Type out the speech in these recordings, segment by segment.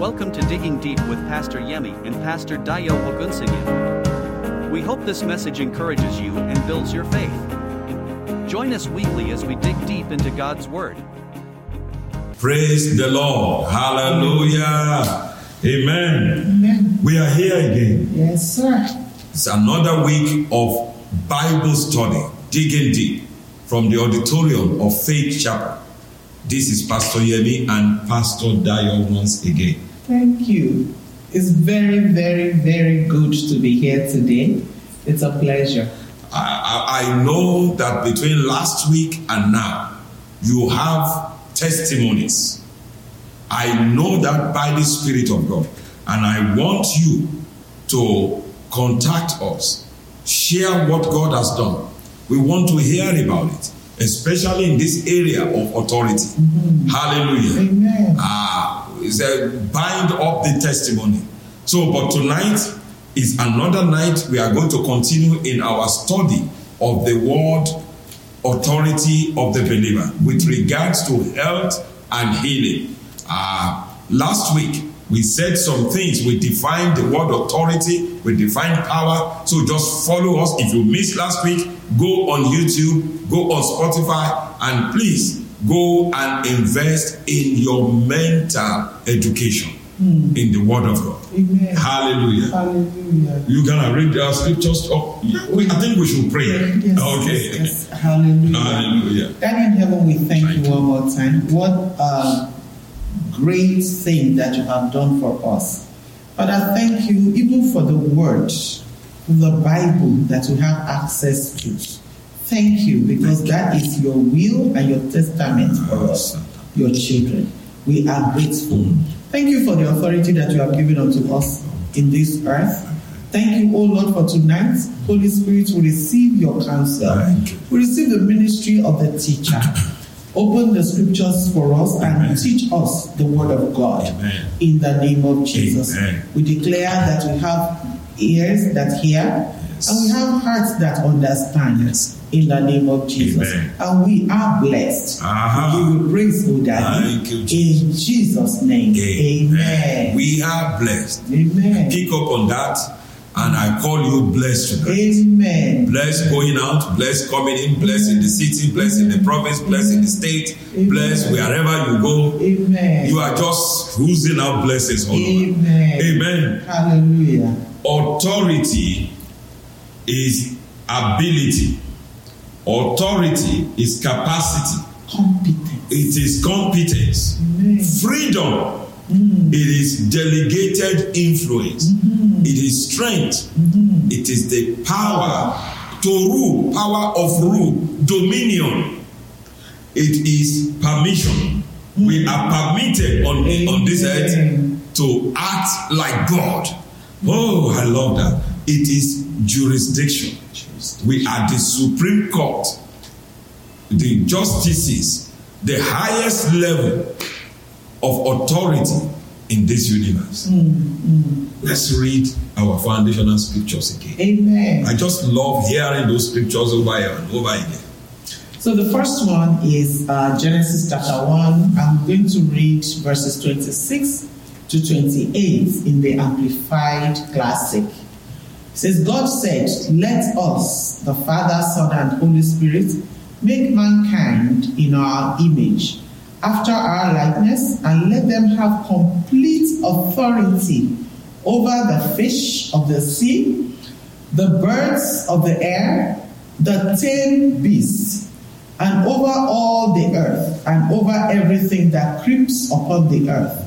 Welcome to Digging Deep with Pastor Yemi and Pastor Dayo Ogunsanya. We hope this message encourages you and builds your faith. Join us weekly as we dig deep into God's Word. Praise the Lord. Hallelujah. Amen. Amen. We are here again. Yes, sir. It's another week of Bible study, digging deep from the auditorium of Faith Chapel. This is Pastor Yemi and Pastor Dayo once again. Thank you. It's very, very, very good to be here today. It's a pleasure. I, I, I know that between last week and now, you have testimonies. I know that by the Spirit of God. And I want you to contact us, share what God has done. We want to hear about it, especially in this area of authority. Hallelujah. Amen. Ah, he bind up the testimony. So, but tonight is another night we are going to continue in our study of the word authority of the believer with regards to health and healing. Ah, last week we said some things. We defined the word authority, we defined power. So just follow us. If you missed last week, go on YouTube, go on Spotify, and please go and invest in your mental education hmm. in the word of God. Amen. Hallelujah. Hallelujah. You gonna read our scriptures oh, up? We, I think we should pray. Yes, okay. yes, yes. Hallelujah. Hallelujah. Daddy in heaven, we thank, Thank you one more time. What a great thing that you have done for us. Father, thank you even for the word, the Bible that we have access to. Thank you because that is your will and your testament for us, your children. We are grateful. Thank you for the authority that you have given unto us in this earth. Thank you, O Lord, for tonight. Holy Spirit, we receive your counsel. We receive the ministry of the teacher. Open the scriptures for us and Amen. teach us the word of God. Amen. In the name of Jesus. Amen. We declare that we have ears that hear Yes. and we have hearts that understand. Yes. In the name of Jesus. Amen. And we are blessed. Aha. We you praise, O Daddy. You, In Jesus. Jesus' name. Amen. We are blessed. Amen. Pick up on that, and I call you blessed tonight. Amen. Blessed going out, blessed coming in, blessed in the city, blessed in the province, blessed in the state, blessed wherever you go. Amen. You are just cruising out blessings all over. Amen. Amen. Hallelujah. Authority is ability. Authority is capacity. Competence. It is competence. Amen. Freedom. It is delegated influence. It is strength. It is the power to rule, power of rule, dominion. It is permission. We are permitted on, on this earth to act like God. Oh, I love that. It is jurisdiction. We are the Supreme Court, the justices, the highest level of authority in this universe. Let's read our foundational scriptures again. Amen. I just love hearing those scriptures over and over again. So the first one is uh, Genesis chapter 1. I'm going to read verses 26 to 28 in the Amplified Classic. Says, God said, Let us, the Father, Son, and Holy Spirit, make mankind in our image, after our likeness, and let them have complete authority over the fish of the sea, the birds of the air, the tame beasts, and over all the earth, and over everything that creeps upon the earth.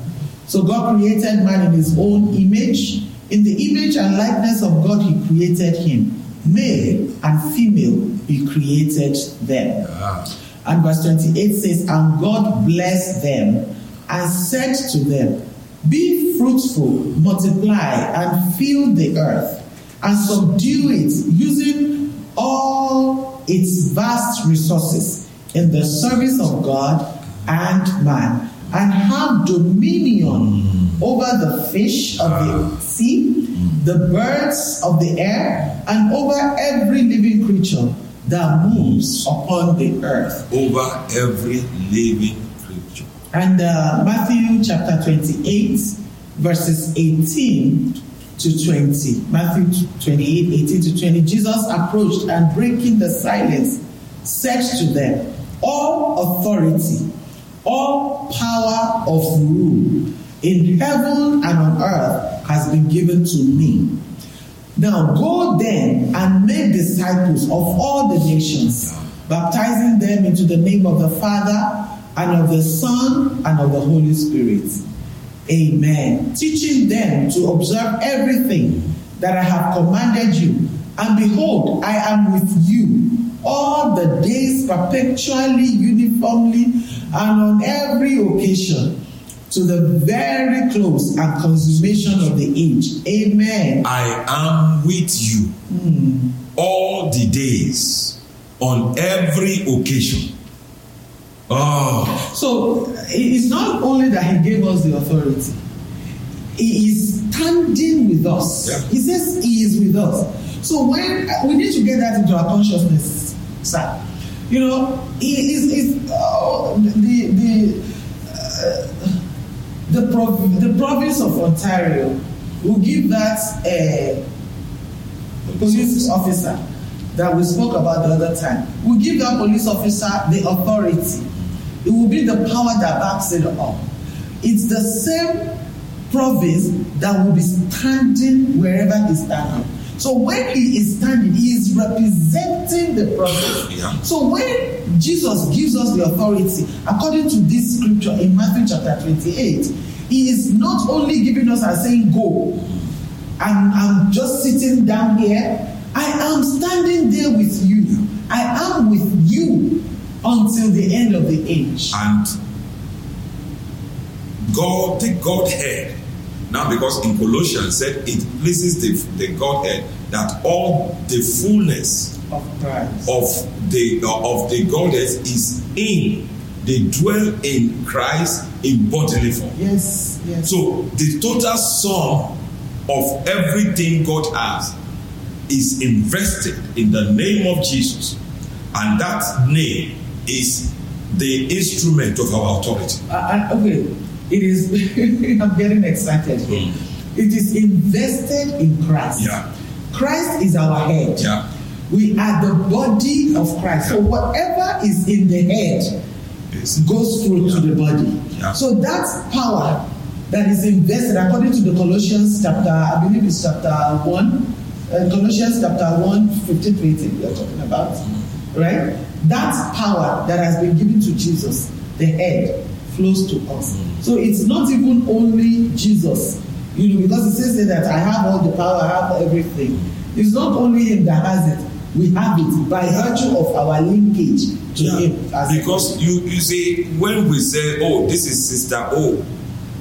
So God created man in his own image. In the image and likeness of God, he created him. Male and female, he created them. Ah. And verse 28 says, And God blessed them and said to them, Be fruitful, multiply, and fill the earth, and subdue it, using all its vast resources in the service of God and man, and have dominion over the fish of the sea, the birds of the air, and over every living creature that moves upon the earth. Over every living creature. And uh, Matthew chapter 28, verses 18 to 20. Matthew 28, 18 to 20. Jesus approached and breaking the silence, said to them, All authority, all power of rule in heaven and on earth has been given to me. Now go then and make disciples of all the nations, baptizing them into the name of the Father and of the Son and of the Holy Spirit. Amen. Teaching them to observe everything that I have commanded you. And behold, I am with you all the days perpetually, uniformly, and on every occasion to the very close and consummation of the age. Amen. I am with you Hmm. all the days on every occasion. Oh, So it's not only that he gave us the authority, he is standing with us. Yeah. He says he is with us. So when we need to get that into our consciousness, sir. You know, he is is uh, the the uh, the, prov- the province of Ontario will give that uh, police officer that we spoke about the other time. We give that police officer the authority. It will be the power that backs it up. It's the same province that will be standing wherever he's standing. So when he is standing, he is representing the province. Yeah. So when Jesus gives us the authority, according to this scripture in Matthew chapter 28, he is not only giving us and saying, Go, I'm, I'm just sitting down here. I am standing there with you. I am with you until the end of the age. and God, the Godhead. Now, because in Colossians said it pleases the, the Godhead that all the fullness Of Christ. of the of the Godhead is in. They dwell in Christ in bodily form. Yes, yes. So the total sum of everything God has is invested in the name of Jesus, and that name is the instrument of our authority. Uh, uh, okay, it is. I'm getting excited here. It is invested in Christ. Yeah. Christ is our head. Yeah. We are the body of Christ. So whatever is in the head goes through to the body. Yeah. So that's power that is invested, according to the Colossians chapter, I believe it's chapter 1, uh, Colossians chapter 1, 15 to 18, we are talking about, right? That power that has been given to Jesus, the head, flows to us. So it's not even only Jesus, you know, because it says that I have all the power, I have everything. It's not only Him that has it, we have it by virtue of our linkage to Yeah, Him. because you you see when we say oh this is sister O,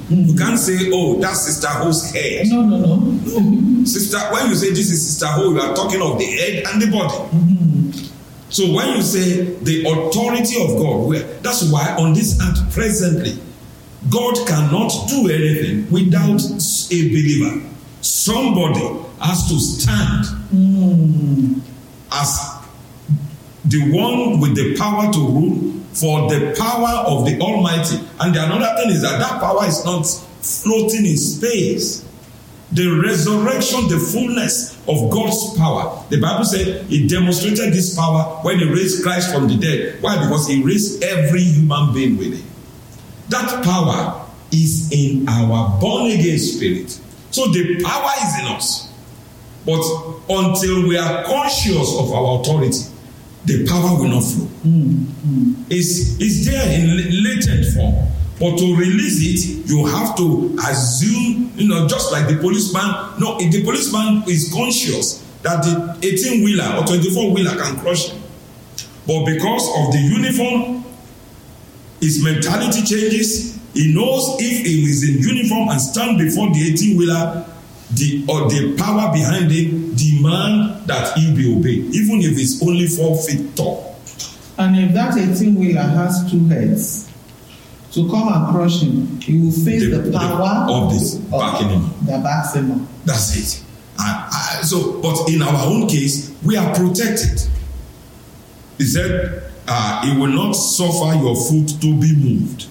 you can't say oh that's sister O's head. No, no, no. Sister, when you say this is sister O, you are talking of the head and the body. So when you say the authority of God, where that's why on this earth presently, God cannot do anything without a believer. Somebody has to stand as the one with the power to rule for the power of the Almighty. And the another thing is that that power is not floating in space. The resurrection, the fullness of God's power. The Bible said he demonstrated this power when he raised Christ from the dead. Why? Because he raised every human being with it. That power is in our born again spirit. So the power is in us. But until we are conscious of our authority, the power will not flow. It's, it's there in latent form. But to release it, you have to assume, you know, just like the policeman. No, if the policeman is conscious that the 18 wheeler or 24 wheeler can crush him. But because of the uniform, his mentality changes. He knows if he is in uniform and stand before the 18 wheeler, the or the power behind it demand that he be obeyed, even if it's only four feet tall. And if that 18 wheeler has two heads, to come and crush him, he will face The- the, the- power of this backing him up. That backs him. That's it. Uh, so, but in our own case, we are protected. He said, uh, "He will not suffer your foot to be moved."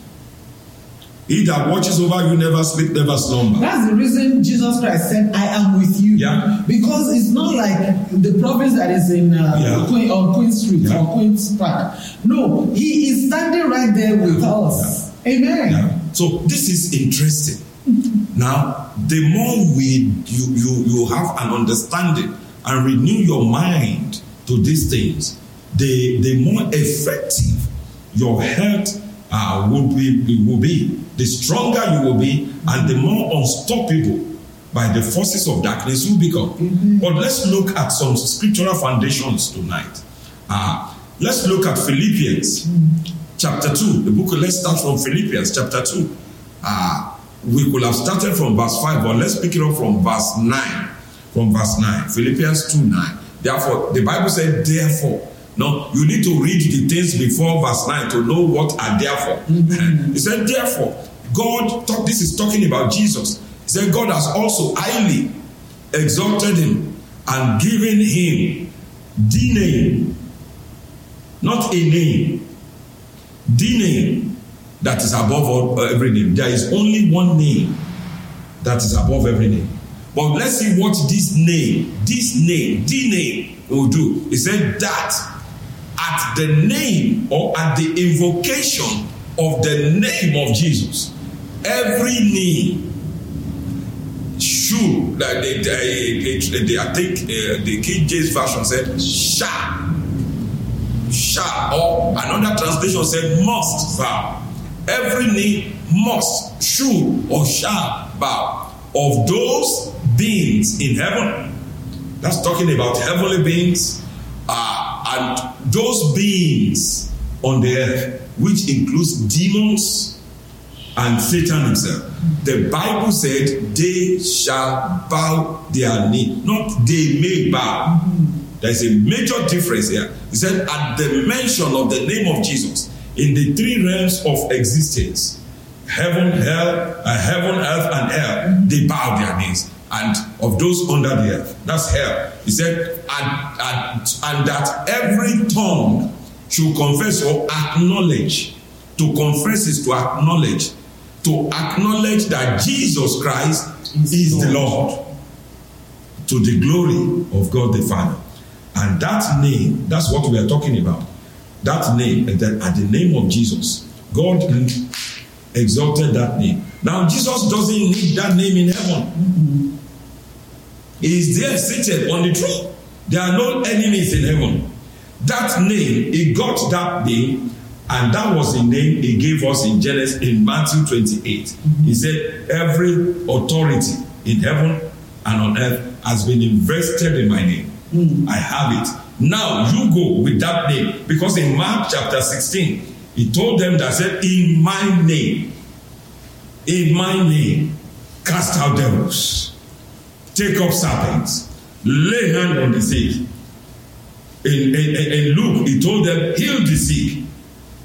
He that watches over you never sleep, never slumber. That's the reason Jesus Christ said, I am with you. Yeah. Because it's not like the province that is in uh, Yeah. Queen, on Queen Street Yeah. or Queen's Park. No, he is standing right there with us. Amen. Yeah. So this is interesting. Now, the more we you you you have an understanding and renew your mind to these things, the the more effective your health uh, will be will be. The stronger you will be, and the more unstoppable by the forces of darkness you become. But let's look at some scriptural foundations tonight. Uh, let's look at Philippians chapter 2. The book, let's start from Philippians chapter 2. Uh, we could have started from verse 5, but let's pick it up from verse 9. From verse 9. Philippians 2 9. Therefore, the Bible said, therefore. No, you need to read the things before verse 9 to know what are therefore. He said, therefore, God, talk, this is talking about Jesus. He said, God has also highly exalted him and given him the name, not a name, the name that is above all, uh, every name. There is only one name that is above every name. But let's see what this name, this name, the name will do. He said that at the name or at the invocation of the name of Jesus, every knee should, like they, they, they, they, I think uh, the King James Version said, shall shall or another translation said must bow. Every knee must should or shall bow of those beings in heaven. That's talking about heavenly beings uh, and those beings on the earth which includes demons and satan himself. The bible said they shall bow their knee. Not they may bow there's a major difference here. He said, at the mention of the name of Jesus, in the three realms of existence, heaven, hell, uh, heaven, earth, and hell, they bow their knees. And of those under the earth, that's hell. He said, and, and, and that every tongue should confess or acknowledge. To confess is to acknowledge. To acknowledge that Jesus Christ is the Lord to the glory of God the Father. And that name, that's what we are talking about. That name, at the, at the name of Jesus, God exalted that name. Now, Jesus doesn't need that name in heaven. He is there seated on the throne. There are no enemies in heaven. That name, he got that name, and that was the name he gave us in Genesis in Matthew 28. He said, Every authority in heaven and on earth has been invested in my name. I have it. Now you go with that name. Because in Mark chapter 16, he told them that said, In my name, in my name, cast out devils, take up serpents, lay hand on the sick. In, in, in Luke, he told them, heal the sick,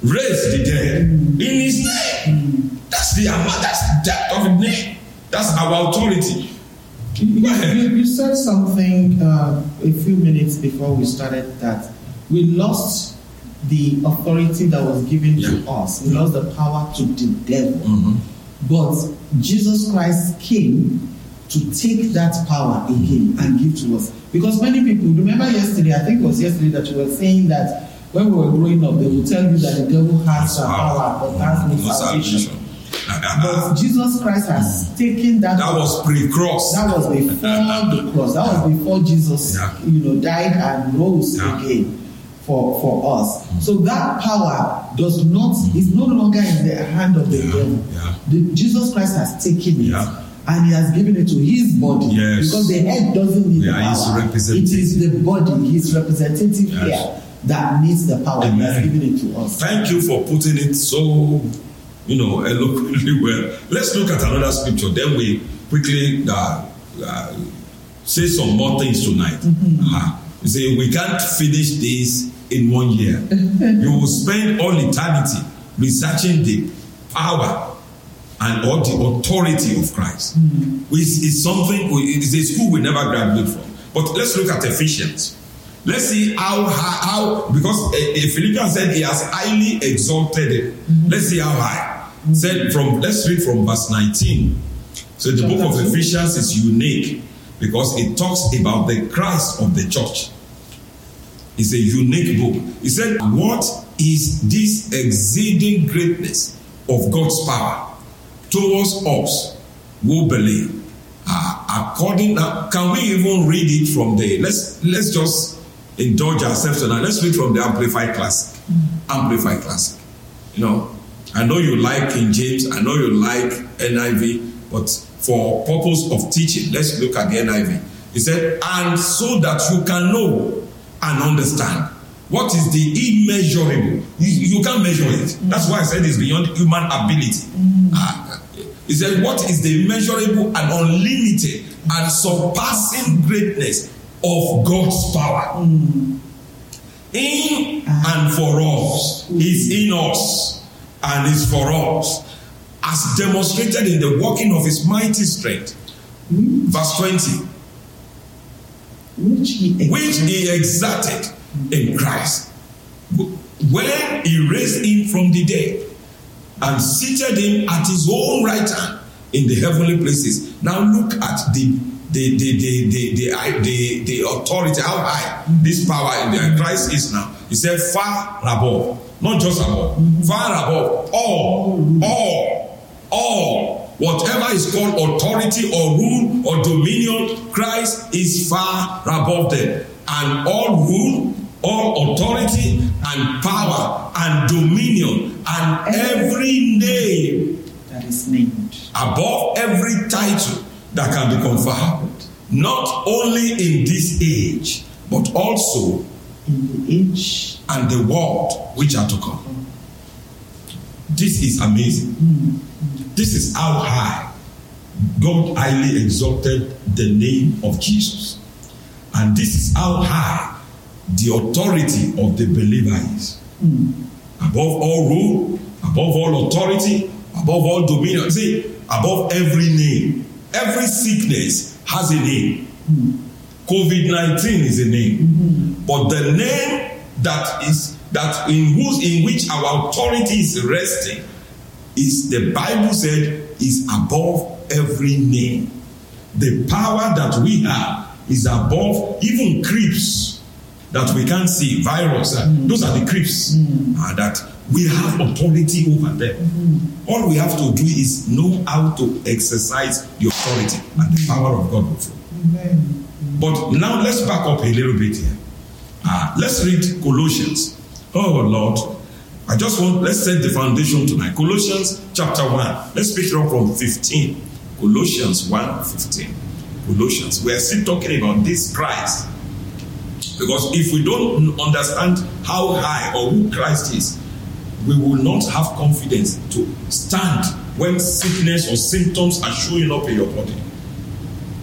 raise the dead. In his name. That's the that's that of name. That's our authority. You, you- you said something uh, a few minutes before we started that we lost the authority that was given to us. We lost the power to the devil. Mhm. But Jesus Christ came to take that power again and give to us. Because many people, remember yesterday, I think it was yesterday that you were saying that when we were growing up, they would tell you that the devil has power but has No salvation. But Jesus Christ has mm. taken that. That was pre-cross. That was before the cross. That was before Jesus, Yeah. you know, died and rose Yeah. again for for us. Mm. So that power does not is no longer in the hand of the devil. The, Jesus Christ has taken it. And he has given it to his body Yes. because the head doesn't need Yeah, the power. It is the body, his representative Yes. here, that needs the power. He has Amen. given it to us. Thank you for putting it so, you know, eloquently well. Let's look at another scripture. Then we quickly uh, uh, say some more things tonight. Uh-huh. You say we can't finish this in one year. you will spend all eternity researching the power and all the authority of Christ. Which is something. we- It is a school we never graduate from. But let's look at Ephesians. Let's see how high, how because Philippians said he has highly exalted it. Let's see how high. Said from let's read from verse 19. So the book of Ephesians is unique because it talks about the Christ of the church. It's a unique book. He said, What is this exceeding greatness of God's power towards us who believe? Uh, according now, can we even read it from the let's let's just indulge ourselves tonight. Let's read from the Amplified Classic. Amplified Classic. You know, I know you like King James, I know you like NIV, but for purpose of teaching, let's look at the NIV. He said, and so that you can know and understand what is the immeasurable. You, you can't measure it. That's why I said it's beyond human ability. Ah, he said, what is the immeasurable and unlimited and surpassing greatness of God's power? In and for us is in us and is for us, as demonstrated in the working of his mighty strength. Verse 20 Which he which he exerted in Christ when he raised him from the dead and seated him at his own right hand in the heavenly places. Now look at the the the the the the, the, the authority how high this power in the Christ is now. He said far above, not just above, far above all, all, all. Whatever is called authority or rule or dominion, Christ is far above them. And all rule, all authority and power and dominion and every name that is named. above every title that can be conferred, not only in this age, but also in the age and the world which are to come. This is amazing. This is how high God highly exalted the name of Jesus. And this is how high the authority of the believer is. Above all rule, above all authority, above all dominion. See, above every name. Every sickness has a name. COVID 19 is a name. Mm-hmm. But the name that is that in whose in which our authority is resting is the Bible said is above every name. The power that we have is above even creeps that we can't see, virus. uh, mm-hmm. Those are the creeps mm-hmm. uh, that we have authority over them. All we have to do is know how to exercise the authority and the power of God will flow. Amen. But now let's back up a little bit here. Uh, let's read Colossians. Oh Lord, I just want let's set the foundation tonight. Colossians chapter 1. Let's pick it up from 15. Colossians 1 15. Colossians. We are still talking about this Christ. Because if we don't understand how high or who Christ is, we will not have confidence to stand when sickness or symptoms are showing up in your body.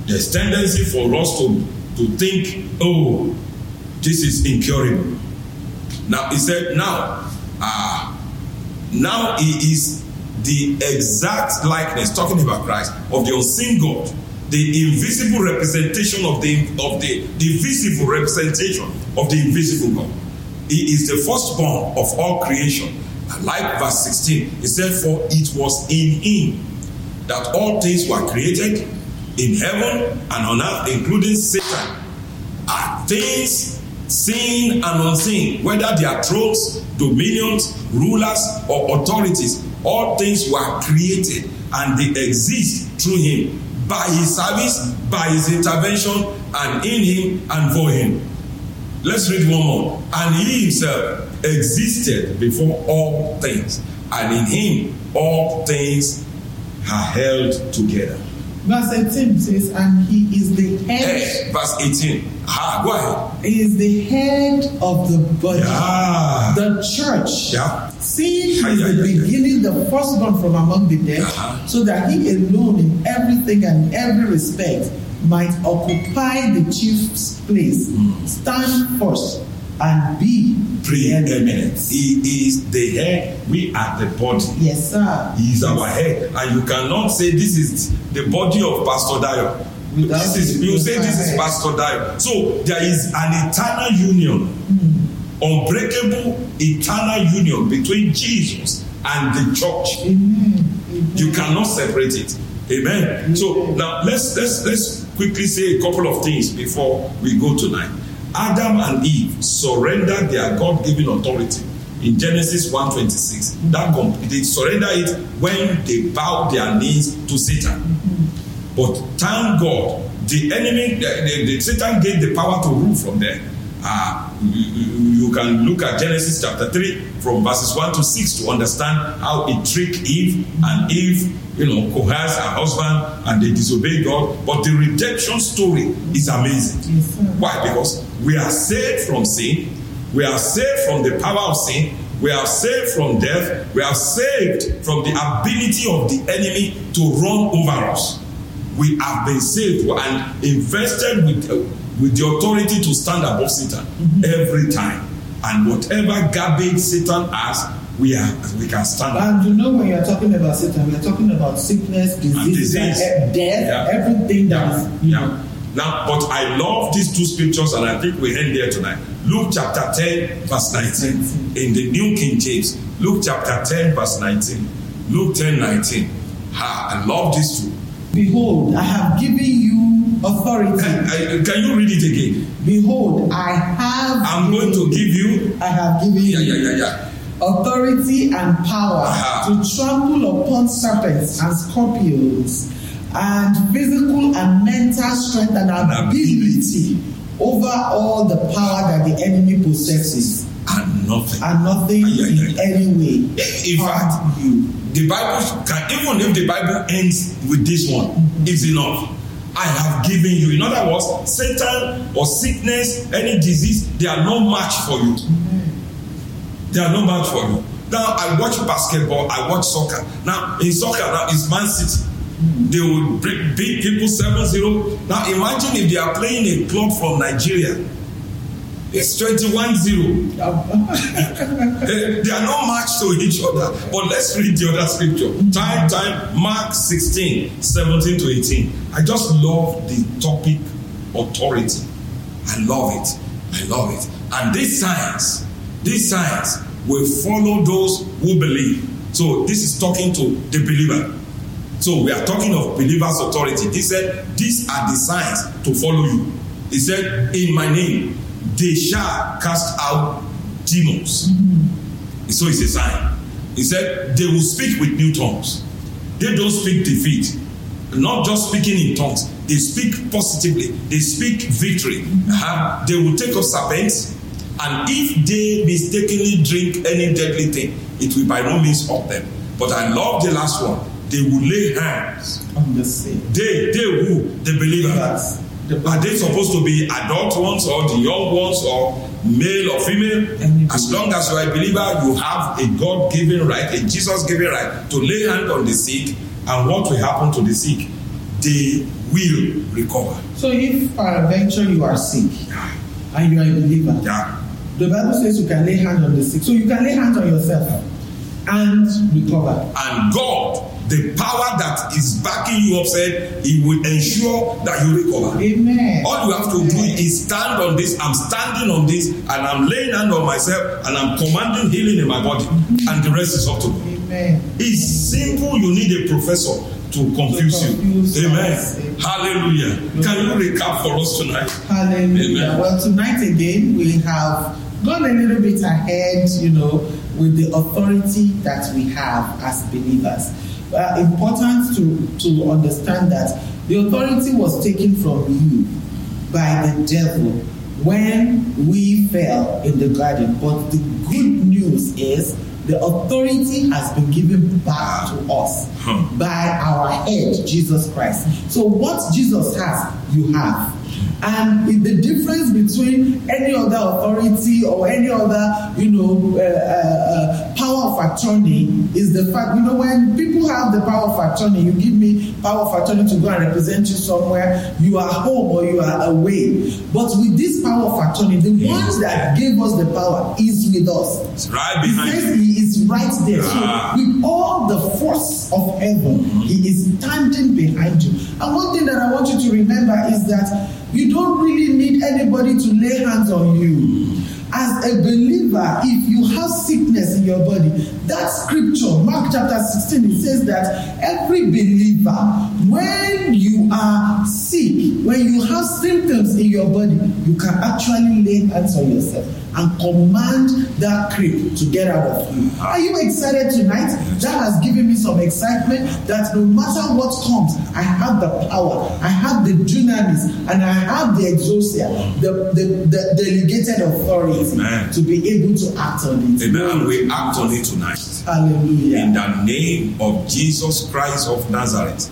There's tendency for us to, to think, oh, this is incurable. Now he said, now, uh, now he is the exact likeness, talking about Christ, of the unseen God, the invisible representation of the of the, the visible representation of the invisible God. He is the firstborn of all creation. Like verse 16, he said, For it was in him that all things were created in heaven and on earth, including Satan, are things seen and unseen, whether they are thrones, dominions, rulers, or authorities. All things were created and they exist through him, by his service, by his intervention, and in him and for him. Let's read one more. And he himself existed before all things, and in him all things are held together. Verse 18 says, and he is the head, verse 18. Ah, go ahead. he is the head of the body, Yeah. the church. Yeah. Seeing he is yeah, the beginning, the firstborn from among the dead, Uh-huh. so that he alone in everything and in every respect might occupy the chief's place, Hmm. stand first, and be Preeminent. He is the head. We are the body. Yes, sir. He is our head. And you cannot say this is the body of Pastor Dayo. Without This is you say this is. Pastor Dayo. So there is an eternal union, hmm. unbreakable eternal union between Jesus and the church. You cannot separate it. Amen. So now let's let's let's quickly say a couple of things before we go tonight. Adam and Eve surrendered their God-given authority in Genesis 1:26. That com- they surrender it when they bow their knees to Satan. But thank God, the enemy, the, the, the Satan gave the power to rule from there. Uh, you, can look at Genesis chapter 3 from verses 1 to 6 to understand how it tricked Eve and Eve, you know, coerced her husband and they disobeyed God. But the redemption story is amazing. Yes. Why? Because we are saved from sin, we are saved from the power of sin, we are saved from death, we are saved from the ability of the enemy to run over us. We have been saved and invested with, uh, with the authority to stand above Satan every time. And whatever garbage Satan has, we are we can stand up. And you know when you are talking about Satan, we are talking about sickness, disease, disease. death, Yeah. everything that Yeah, you know. yeah. Now, but I love these two scriptures, and I think we end there tonight. Luke chapter 10, verse 19. In the New King James, Luke chapter 10, verse 19. Luke 10, 19. Ha, I love these two. Behold, I have given you authority. Can, I- can you read it again? Behold, I have. I'm going to give you. I have given Yeah, you yeah, yeah, yeah. authority and power Aha. to trample upon serpents and scorpions, and physical and mental strength and ability over all the power that the enemy possesses, And nothing. and nothing Yeah, yeah, in yeah. any way In fact, you. the Bible can even if the Bible ends with this one, it's enough. I have given you. In other words, Satan or sickness, any disease, they are no match for you. They are no match for you. Now I watch basketball, I watch soccer. Now in soccer, now it's Man City. They will beat people 7-0. Now imagine if they are playing a club from Nigeria. It's 21-0. Eh, they are no match to each other. But let's read the other scripture. Time, time, Mark 16, 17 to 18. I just love the topic authority. I love it. I love it. And these signs, these signs will follow those who believe. So this is talking to the believer. So we are talking of believers' authority. He said, These are the signs to follow you. He said, In my name, they shall cast out demons. So it's a sign. He said, They will speak with new tongues. They don't speak defeat. Not just speaking in tongues, they speak positively, they speak victory. Uh-huh. They will take up serpents, and if they mistakenly drink any deadly thing, it will by no means hurt them. But I love the last one. They will lay hands. on the same. They, they who? The believer. That's the Are they supposed to be adult ones or the young ones or male or female? As long as you are a believer, you have a God given right, a Jesus given right to lay hand on the sick, and what will happen to the sick? They will recover. So if peradventure you are sick and you are a believer, Yeah. the Bible says you can lay hands on the sick. So you can lay hands on yourself and recover. And God, the power that is backing you up, said He will ensure that you recover. Amen. All you have to do is stand on this. I'm standing on this, and I'm laying hand on myself, and I'm commanding healing in my body, mm-hmm. and the rest is up to God. Amen. It's simple. You need a professor to confuse To confuse you. Amen. us. Amen. Hallelujah. Can you recap for us tonight? Hallelujah. Amen. Well, tonight again, we have gone a little bit ahead, you know, with the authority that we have as believers. Uh, important to, to understand that the authority was taken from you by the devil when we fell in the garden. But the good news is the authority has been given back to us Huh. by our head, Jesus Christ. So, what Jesus has, you have. And the difference between any other authority or any other, you know, uh, uh, uh, power of attorney is the fact, you know, when people have the power of attorney, you give me power of attorney to go and represent you somewhere, you are home or you are away. But with this power of attorney, the one that gave us the power is with us. It's right He behind says you. he is right there. Ah. So with all the force of heaven, he is standing behind you. And one thing that I want you to remember is that you don't really need anybody to lay hands on you. As a believer, if you have sickness in your body, that scripture, Mark chapter 16, it says that every believer, when you are sick, when you have symptoms in your body, you can actually lay hands on yourself and command that creep to get out of you. Are you excited tonight? That has given me some excitement that no matter what comes, I have the power, I have the dunamis, and I have the exousia, the, the, the delegated authority Amen. to be able to act on it. Amen. And we act on it tonight. Hallelujah. In the name of Jesus Christ of Nazareth,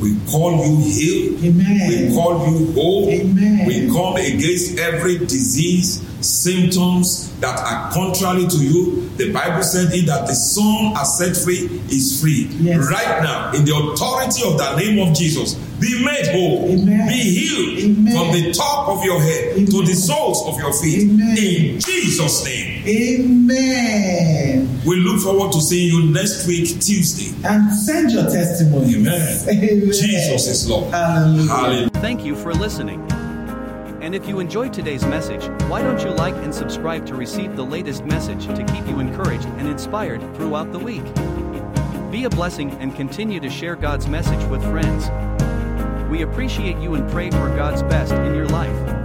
we call you healed. Amen. We call you whole. Amen. We come against every disease, symptoms that are contrary to you. The Bible said it that the Son has set free is free. Yes. Right now, in the authority of the name of Jesus, be made whole. Amen. Be healed Amen. from the top of your head to the soles of your feet. Amen. In Jesus' name. Amen. We look forward to seeing you next week, Tuesday. And send your testimony. Amen. Jesus is Lord. Hallelujah. Hallelujah. Thank you for listening. And if you enjoyed today's message, why don't you like and subscribe to receive the latest message to keep you encouraged and inspired throughout the week? Be a blessing and continue to share God's message with friends. We appreciate you and pray for God's best in your life.